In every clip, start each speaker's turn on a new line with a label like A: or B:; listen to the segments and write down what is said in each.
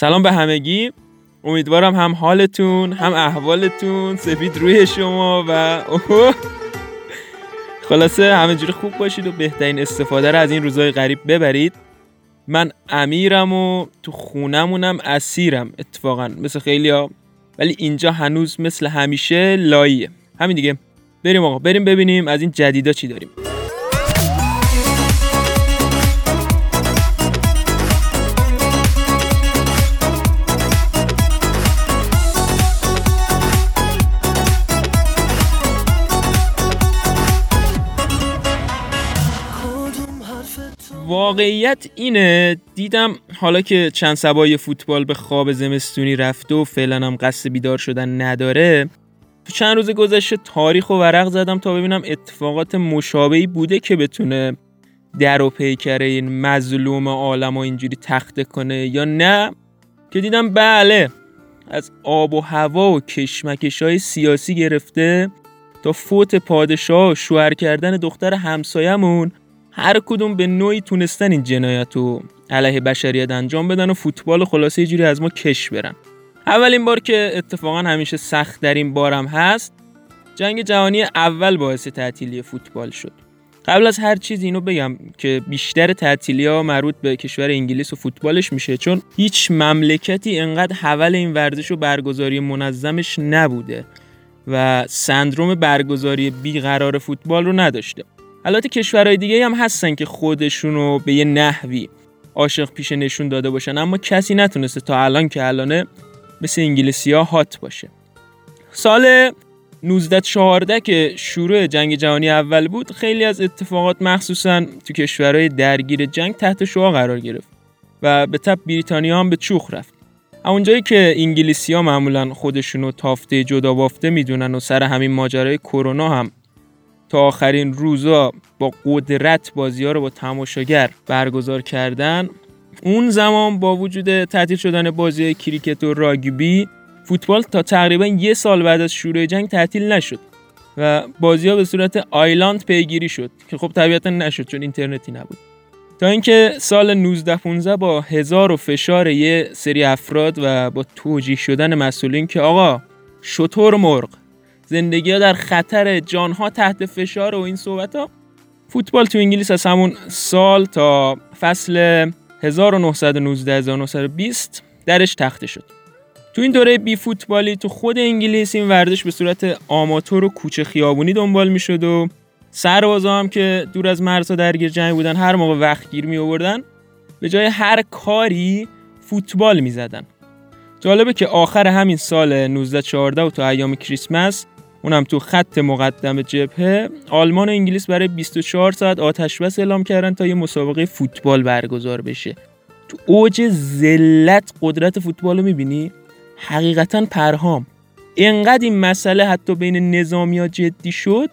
A: سلام به همگی. امیدوارم هم حالتون هم احوالتون سفید روی شما و خلاصه همه جوری خوب باشید و بهترین استفاده رو از این روزای غریب ببرید. من امیرم و تو خونمونم اسیرم اتفاقا. مثل خیلی ها ولی اینجا هنوز مثل همیشه لاییه. همین دیگه. بریم آقا بریم ببینیم از این جدیدا چی داریم. واقعیت اینه. دیدم حالا که چند سبای فوتبال به خواب زمستونی رفته و فعلا هم قصد بیدار شدن نداره تو چند روز گذشته تاریخ و ورق زدم تا ببینم اتفاقات مشابهی بوده که بتونه در و پیکره این مظلوم عالم و اینجوری تخته کنه یا نه. که دیدم بله از آب و هوا و کشمکش های سیاسی گرفته تا فوت پادشاه شوهر کردن دختر همسایمون هر کدوم به نوعی تونستن این جنایت رو علیه بشریت انجام بدن و فوتبال خلاصه جوری از ما کش برن. اولین بار که اتفاقا همیشه سخت در این بارم هست جنگ جهانی اول باعث تعطیلی فوتبال شد. قبل از هر چیز اینو بگم که بیشتر تعطیلی ها مربوط به کشور انگلیس و فوتبالش میشه چون هیچ مملکتی انقدر حول این ورزش و برگزاری منظمش نبوده و سندروم برگزاری بیقرار فوتبال رو نداشته. البته کشورهای دیگه هم هستن که خودشونو به یه نحوی عاشق پیش نشون داده باشن اما کسی نتونسته تا الان که الانه مثل انگلیسی ها هات باشه. سال 1914 که شروع جنگ جهانی اول بود خیلی از اتفاقات مخصوصا تو کشورهای درگیر جنگ تحت شعا قرار گرفت و به تب بریتانیا هم به چوخ رفت. اونجایی که انگلیسی ها معمولا خودشونو تافته جدا بافته می‌دونن و سر همین ماجرای کرونا هم تا آخرین روزا با قدرت بازی ها رو با تماشاگر برگزار کردن اون زمان با وجود تعطیل شدن بازی کریکت و راگبی فوتبال تا تقریبا یه سال بعد از شروع جنگ تعطیل نشد و بازی ها به صورت آیلاند پیگیری شد که خب طبیعتا نشد چون اینترنتی نبود. تا اینکه سال 1915 با هزار و فشار یه سری افراد و با توجیه شدن مسئولین که آقا شطور مرغ. زندگی ها در خطر جانها تحت فشار و این صحبت ها فوتبال تو انگلیس از همون سال تا فصل 1919-1920 درش تخته شد تو این دوره بی فوتبالی تو خود انگلیس این ورزش به صورت آماتور و کوچه خیابونی دنبال می شد و سربازا هم که دور از مرزها درگیر جنگ بودن هر موقع وقت گیر می آوردن به جای هر کاری فوتبال می زدن. جالبه که آخر همین سال 1914 و تا ایام کریسمس اونم تو خط مقدم جبهه. آلمان و انگلیس برای 24 ساعت آتش بس اعلام کردن تا یه مسابقه فوتبال برگزار بشه. تو اوج ذلت قدرت فوتبال رو می‌بینی؟ حقیقتا پرهام. انقدر این مسئله حتی بین نظامی جدی شد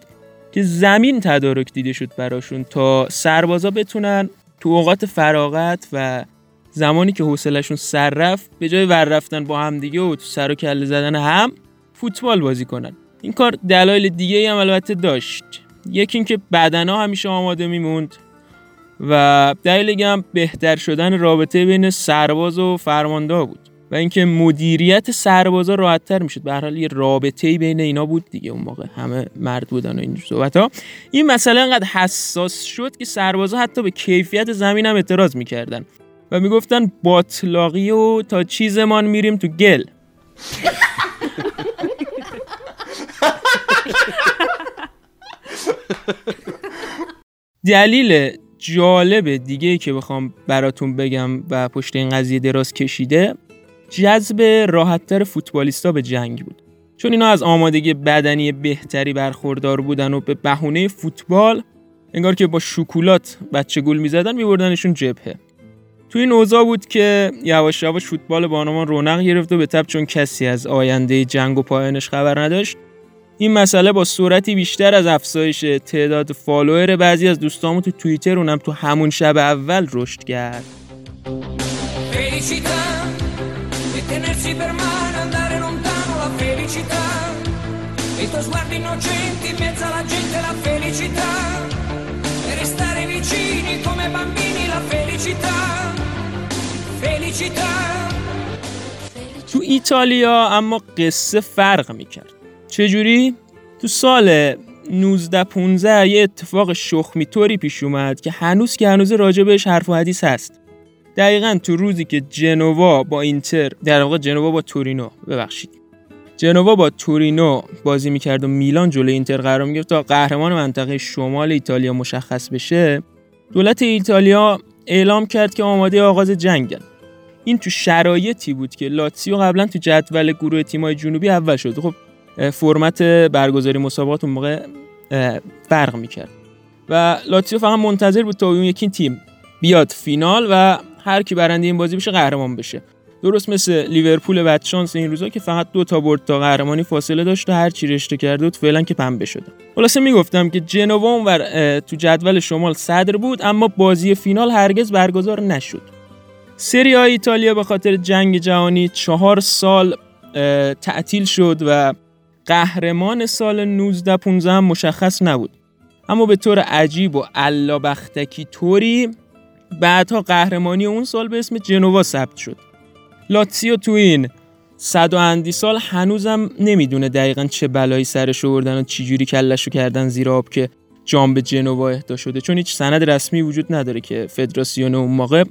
A: که زمین تدارک دیده شد براشون تا سربازا بتونن تو اوقات فراغت و زمانی که حوصلشون سر رفت به جای ور رفتن با هم دیگه و تو سر و کله زدن هم فوتبال بازی کنن. این کار دلایل دیگه هم البته داشت. یکی اینکه بدنا همیشه آماده میموند و دلیل هم بهتر شدن رابطه بین سرباز و فرمانده بود و اینکه مدیریت سربازا راحتتر می‌شد. به هر حال یه رابطه بین اینا بود دیگه. اون موقع همه مرد بودن و این صحبت ها این مسئله انقدر حساس شد که سربازا حتی به کیفیت زمین هم اعتراض می‌کردن و می‌گفتن باطلاقی و تا چیزمان میریم تو گل. دلیل جالب دیگه که بخوام براتون بگم و پشت این قضیه دراز کشیده جذب راحتتر فوتبالیستا به جنگ بود. چون اینا از آمادگی بدنی بهتری برخوردار بودن و به بهونه فوتبال انگار که با شکولات بچه گل می‌زدن میبردنشون جبهه. تو این اوضاع بود که یواش یواش فوتبال بانوان رونق گرفت و به تب چون کسی از آینده جنگ و پایانش خبر نداشت این مسئله با صورتی بیشتر از افزایش تعداد فالوور بعضی از دوستامون تو توییتر اونم تو همون شب اول رشد کرد. تو ایتالیا اما قصه فرق می‌کرد. چجوری؟ تو سال 19 15 یه اتفاق شخمی طوری پیش اومد که هنوز که هنوز راجبش حرف و حدیث هست. دقیقا تو روزی که جنوا با اینتر در واقع جنوا با تورینو ببخشید. جنوا با تورینو بازی می‌کرد و میلان جلوی اینتر قرار می‌گرفت تا قهرمان منطقه شمال ایتالیا مشخص بشه. دولت ایتالیا اعلام کرد که آماده آغاز جنگن این تو شرایطی بود که لاتسیو قبلا تو جدول گروه تیمای جنوبی اول شد. خب فرمت برگزاری مسابقات اون موقع فرق می‌کرد. و لاتسیو فقط منتظر بود تا اون یکی تیم بیاد فینال و هر کی برنده این بازی بشه قهرمان بشه. درست مثل لیورپول بدشانس این روزا که فقط دو تا برد تا قهرمانی فاصله داشت و هر چی رشته کرده بود فعلا که پنبه شده. خلاصه می‌گفتم که جنوا اونور تو جدول شمال صدر بود اما بازی فینال هرگز برگزار نشد. سری ایتالیا به خاطر جنگ جهانی چهار سال تعطیل شد و قهرمان سال 19 15 هم مشخص نبود. اما به طور عجیب و بختکی طوری بعدها قهرمانی اون سال به اسم جنوا ثبت شد. لاتسیو تو این صد و اندی سال هنوزم نمی‌دونه دقیقا چه بلایی سرش آوردن و چجوری کلشو کردن زیر آب که جام به جنوا اهدا شده. چون هیچ سند رسمی وجود نداره که فدراسیون اون موقع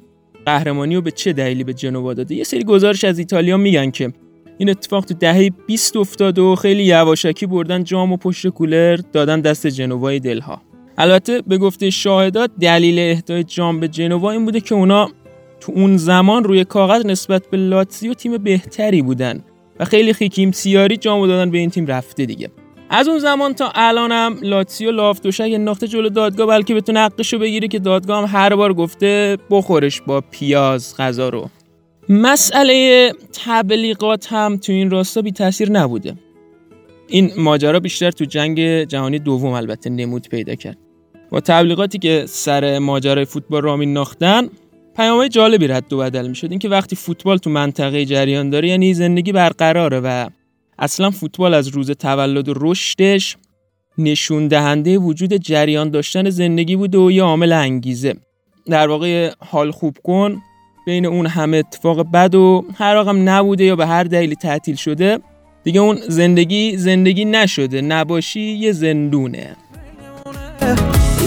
A: قهرمانی رو به چه دلیلی به جنوا داده. یه سری گزارش از ایتالیا میگن که این اتفاق تو دهه 20 افتاد و خیلی یواشکی بردن جام و پشت کولر دادن دست جنوای دلها. البته به گفته شاهدات دلیل اهدای جام به جنوا این بوده که اونا تو اون زمان روی کاغذ نسبت به لاتزیو تیم بهتری بودن و خیلی خیکیم سیاری جامو دادن به این تیم رفته دیگه. از اون زمان تا الانم لاتسیو لاف دوشک انداخته جلو دادگاه بلکه بتونه حقشو بگیره که دادگاه هم هر بار گفته بخورش با پیاز غذا رو. مسئله تبلیغات هم تو این راستا بی تاثیر نبوده. این ماجرا بیشتر تو جنگ جهانی دوم البته نمود پیدا کرد. با تبلیغاتی که سر ماجرای فوتبال را ناختن پیامهای جالبی رد و بدل می‌شد. اینکه وقتی فوتبال تو منطقه جریان داره یعنی زندگی برقراره و اصلا فوتبال از روز تولد و رشدش نشون دهنده وجود جریان داشتن زندگی بوده و یه عامل انگیزه. در واقع حال خوب کن بین اون همه اتفاق بد و هر رقم نبوده یا به هر دلیلی تعطیل شده دیگه اون زندگی زندگی نشده نباشی یه زندونه.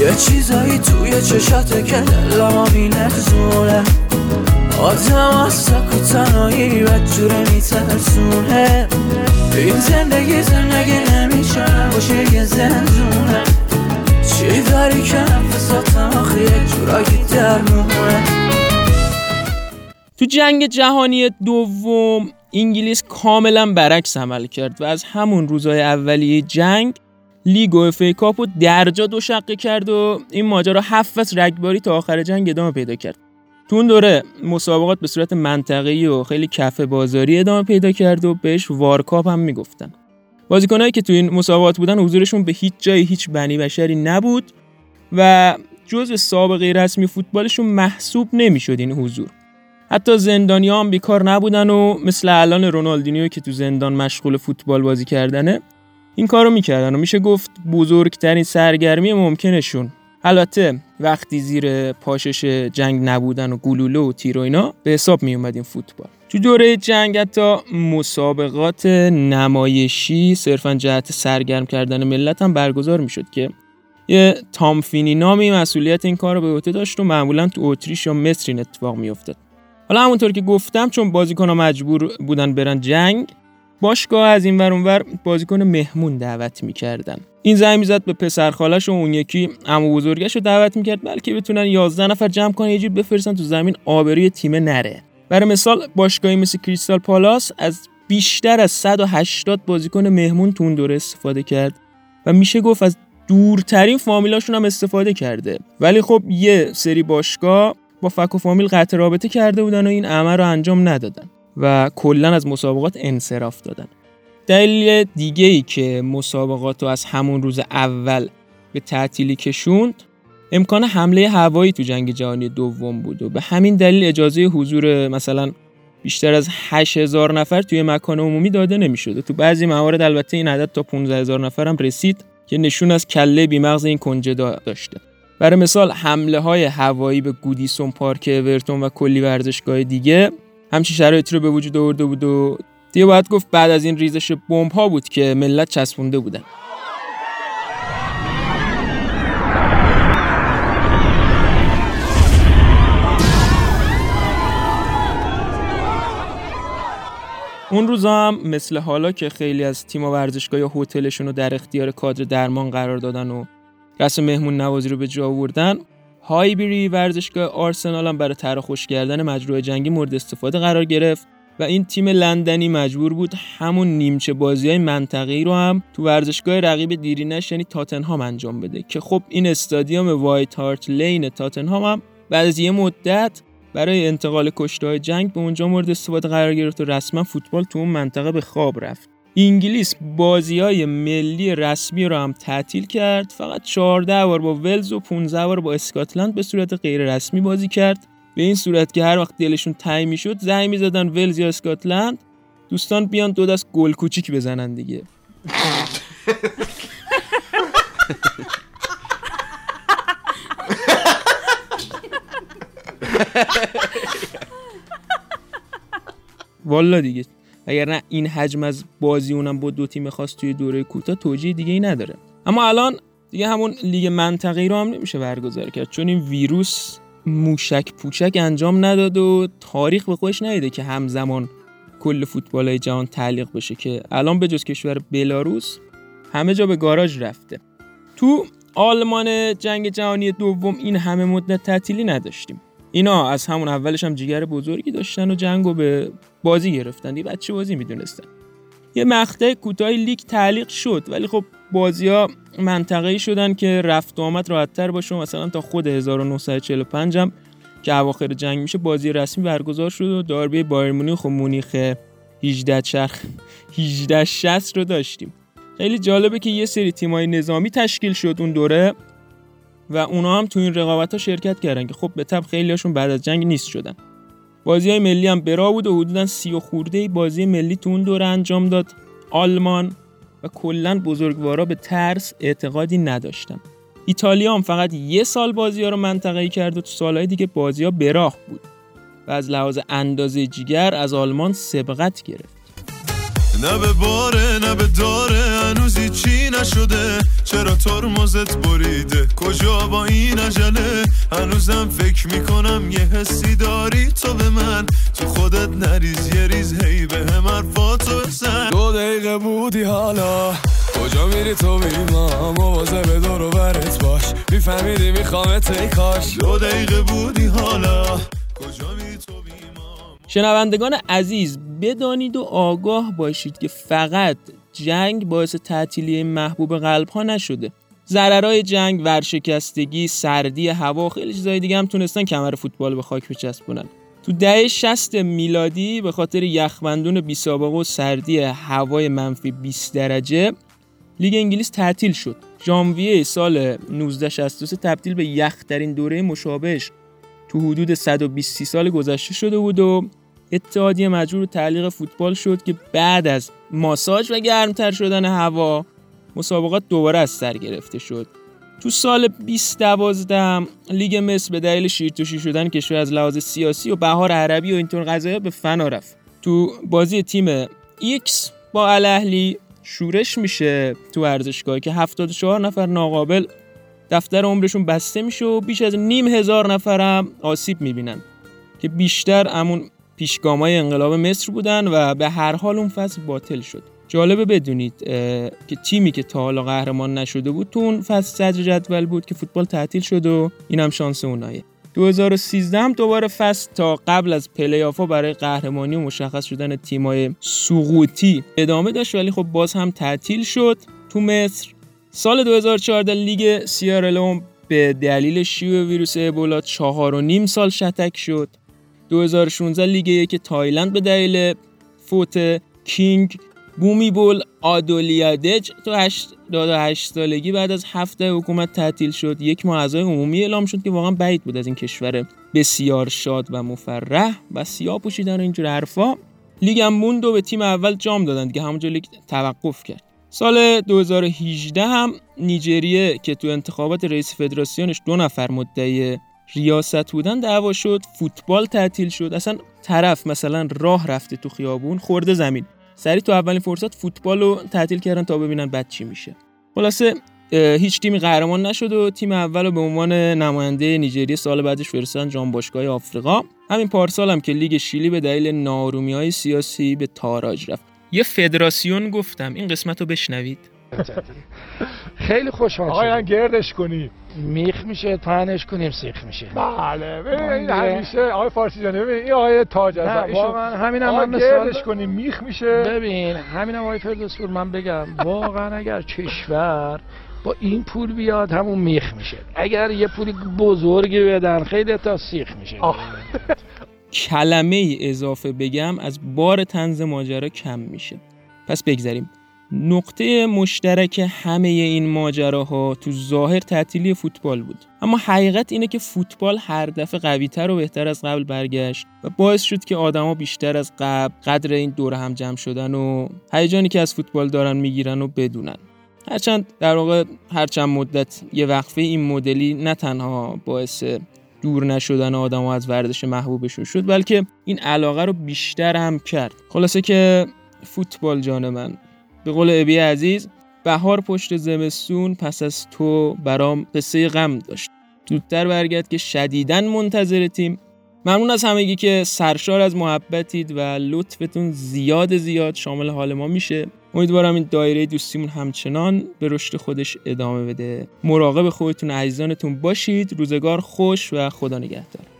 A: یه چیزایی توی چشات که دلما نرزونه آدم از سک و تنهایی و جوره میترسونه. این زندگی زندگی نمیشه باشه یه زندونه. چی داری که نفساتم آخه یک جورایی درمونه تو جنگ جهانی دوم انگلیس کاملا برعکس عمل کرد و از همون روزهای اولیه جنگ لیگ و افی کاپ و درجا دو شقه کرد و این ماجرا هفت فصل رگباری تا آخر جنگ ادامه پیدا کرد. تو اون دوره مسابقات به صورت منطقه‌ای و خیلی کف بازاری ادامه پیدا کرد و بهش وارکاپ هم می‌گفتن. بازیکنایی که تو این مسابقات بودن حضورشون به هیچ جایی هیچ بنی بشری نبود و جزء سابقه رسمی فوتبالشون محسوب نمی‌شد این حضور. حتی زندانی هم بیکار نبودن و مثل الان رونالدینیو که تو زندان مشغول فوتبال بازی کردنه این کارو می‌کردن و میشه گفت بزرگترین سرگرمی ممکنشون. البته وقتی زیر پاشش جنگ نبودن و گلوله و تیر و اینا به حساب می فوتبال. تو دوره جنگ حتی مسابقات نمایشی صرفا جهت سرگرم کردن ملت هم برگزار می‌شد که یه تامفینی نامی مسئولیت این کار رو به عهده داشت و معمولا تو اتریش یا مصر این اتفاق میافتاد. حالا همونطور که گفتم چون بازیکنها مجبور بودن برن جنگ باشگاه از این ور اونور بازیکن مهمون دعوت می‌کردن. این زنگ می‌زد به پسر خالش و اون یکی عمو بزرگش رو دعوت می‌کرد بلکه بتونن 11 نفر جمع کنن یه جور بفرستن تو زمین آبروی تیم نره. برای مثال باشگاهی مثل کریستال پالاس از بیشتر از 180 بازیکن مهمون تو اون دوره استفاده کرد و میشه گفت از دورترین فامیلاشون هم استفاده کرده. ولی خب یه سری باشگاه با فک و فامیل قطع رابطه کرده بودن و این عمل رو انجام ندادن و کلا از مسابقات انصراف دادن. دلیل دیگه ای که مسابقات رو از همون روز اول به تعطیلی کشوند امکان حمله هوایی تو جنگ جهانی دوم بود و به همین دلیل اجازه حضور مثلا بیشتر از 8000 نفر توی مکان عمومی داده نمی‌شد. تو بعضی موارد البته این عدد تا 15000 نفر هم رسید که نشون از کله بیمغز این کنجه داشته. برای مثال حمله های هوایی به گودیسون پارک اورتون و کلی ورزشگاه دیگه همچین شرایطی رو به وجود آورده بود و دیگه باید گفت بعد از این ریزش بمب ها بود که ملت چسبونده بودن. اون روزا هم مثل حالا که خیلی از تیم ورزشگاه یا هتلشون رو در اختیار کادر درمان قرار دادن و رسم مهمون نوازی رو به جا آوردن. هایبری ورزشگاه آرسنال هم برای طرح خوش کردن مجروح جنگی مورد استفاده قرار گرفت و این تیم لندنی مجبور بود همون نیمچه بازی های منطقی رو هم تو ورزشگاه رقیب دیرینش یعنی تاتنهام انجام بده. که خب این استادیوم وایت هارت لین تاتنهام هم بعد از یه مدت برای انتقال کشته جنگ به اونجا مورد استفاده قرار گرفت و رسما فوتبال تو اون منطقه به خواب رفت. انگلیس بازی های ملی رسمی رو هم تعطیل کرد. فقط 14 بار با ولز و 15 بار با اسکاتلند به صورت غیر رسمی بازی کرد. به این صورت که هر وقت دلشون تنگ می‌شد زنگ می‌زدن ولز یا اسکاتلند. دوستان بیان دو دست گل کوچیک بزنن دیگه. والا دیگه. اگر نه این حجم از بازی اونم با دو تیم خاص توی دوره کوتاه توجیه دیگه ای نداره. اما الان دیگه همون لیگ منطقی رو هم نمیشه برگزار کرد چون این ویروس موشک پوشک انجام نداد و تاریخ به خودش ندیده که همزمان کل فوتبال های جهان تعلیق بشه که الان به جز کشور بلاروس همه جا به گاراژ رفته. تو آلمان جنگ جهانی دوم این همه مدت تعطیلی نداشتیم. اینا از همون اولش هم جیگر بزرگی داشتن و جنگو به بازی گرفتن. یه بچه بازی می‌دونستن. یه مقطع کوتاه لیگ تعلیق شد ولی خب بازی ها منطقه‌ای شدن که رفت و آمد راحتتر باشه. مثلا تا خود 1945 هم که اواخر جنگ میشه بازی رسمی برگزار شد و داربی بایر مونیخ و مونیخ 18 چرخ 18 60 رو داشتیم. خیلی جالبه که یه سری تیمای نظامی تشکیل شد اون دوره. و اونا هم تو این رقابت ها شرکت کردن که خب به تب خیلی هاشون بعد از جنگ نیست شدن. بازی های ملی هم برا بود و حدودا سی و خورده بازی ملی تو اون دوره انجام داد. آلمان و کلا بزرگوارا به ترس اعتقادی نداشتن. ایتالیا هم فقط یه سال بازی ها رو منطقه‌ای کرد و تو سالهای دیگه بازی ها براه بود و از لحاظ اندازه جیگر از آلمان سبقت گرفت.
B: نه به باره نه به داره. هنوزی چی نشده؟ چرا ترمزت بریده؟ کجا با این عجله؟ هنوزم فکر می‌کنم یه حسی داری تو به من. تو خودت نریز یه ریز هی به هم حرفاتو بزن دو دقیقه بودی حالا. کجا میری تو بیما موازه به دور و برت باش. میفهمیدی میخوامت ای کاش. دو دقیقه بودی حالا. کجا میری تو
A: شنوندگان عزیز بدانید و آگاه باشید که فقط جنگ باعث تعطیلی محبوب قلب ها نشده. ضررهای جنگ ورشکستگی سردی هوا خیلی چیزای دیگه هم تونستن کمر فوتبال به خاک بچسبونن. تو دهه 60 میلادی به خاطر یخبندون بی سابقه و سردی هوای منفی 20 درجه لیگ انگلیس تعطیل شد. ژانویه سال 1963 تبدیل به یخترین دوره مشابهش. تو حدود 120 سال گذشته شده بود و اتحادیه مجبور تعلیق فوتبال شد که بعد از ماساژ و گرمتر شدن هوا مسابقات دوباره از سر گرفته شد. تو سال 2012 لیگ مصر به دلیل شیرتوشی شدن کشور از لحاظ سیاسی و بهار عربی و اینطور قضایا به فنا رفت. تو بازی تیم X با الاهلی شورش میشه تو ورزشگاه که 74 نفر ناقابل دفتر عمرشون بسته میشه و بیش از نیم هزار نفرم آسیب می‌بینن که بیشتر همون پیشگامای انقلاب مصر بودن و به هر حال اون فصل باطل شد. جالبه بدونید که تیمی که تا حالا قهرمان نشده بود تو اون فصل صدر جدول بود که فوتبال تعطیل شد و اینم شانس اونایه. 2013 هم دوباره فصل تا قبل از پلی آفا برای قهرمانی و مشخص شدن تیمای سقوطی ادامه داشت ولی خب باز هم تعطیل شد تو مصر. سال 2014 لیگ سیرالئون به دلیل شیوع ویروس ابولا چهار و نیم سال شتک شد. 2016 لیگ یک تایلند به دلیل فوت king بومی بول آدولیادج تو 88 سالگی بعد از هفته حکومت تعطیل شد. یک ماه عزای عمومی اعلام شد که واقعا بعید بود از این کشور بسیار شاد و مفرح و سیاه پوشیدن و اینجور حرفا. لیگ هم موند و به تیم اول جام دادن دیگه همونجا لیگ توقف کرد. سال 2018 هم نیجریه که تو انتخابات رئیس فدراسیونش دو نفر مدعی ریاست بودن دعوا شد فوتبال تعطیل شد. اصلا طرف مثلا راه رفته تو خیابون خورده زمین. سری تو اولین فرصت فوتبال رو تعطیل کردن تا ببینن بعد چی میشه. خلاصه هیچ تیمی قهرمان نشد و تیم اول رو به عنوان نماینده نیجریه سال بعدش فرستادن جام باشگاه آفریقا. همین پارسال هم که لیگ شیلی به دلیل نارومی های سیاسی به تاراج رفت. یه فدراسیون گفتم این قسمت رو بشنوید.
C: خیلی خوشحال
D: آقای گردش کنی.
C: میخ میشه پهنش کنیم سیخ میشه.
D: بله ببین همیشه آقای فارسی جان ببین این آقای تاج
C: از واقعا همین هم من
D: گردش کنیم میخ میشه.
C: ببین همین هم آقای فردوسپور من بگم واقعا اگر کشور با این پول بیاد همون میخ میشه. اگر یه پول بزرگی بدن خیلی تا سیخ میشه.
A: کلمه اضافه بگم از بار تنز ماجرا کم میشه. پس بگذاریم. نقطه مشترک همه این ماجراها تو ظاهر تعطیلی فوتبال بود. اما حقیقت اینه که فوتبال هر دفعه قویتر و بهتر از قبل برگشت و باعث شد که آدما بیشتر از قبل قدر این دور هم جمع شدن و هیجانی که از فوتبال دارن می‌گیرن و بدونن. هرچند در واقع هرچند مدت یه وقفه این مدلی نه تنها باعث دور نشدن آدم از ورزش محبوبشون شد بلکه این علاقه رو بیشتر هم کرد. خلاصه که فوتبال جان من به قول ابی عزیز بهار پشت زمستون پس از تو برام قصه غم داشت. زودتر برگرد که شدیدن منتظر تیم. ممنون از همگی که سرشار از محبتید و لطفتون زیاد زیاد شامل حال ما میشه. امیدوارم این دایره دوستیمون همچنان به رشد خودش ادامه بده. مراقب خودتون عزیزانتون باشید. روزگار خوش و خدا نگهدار.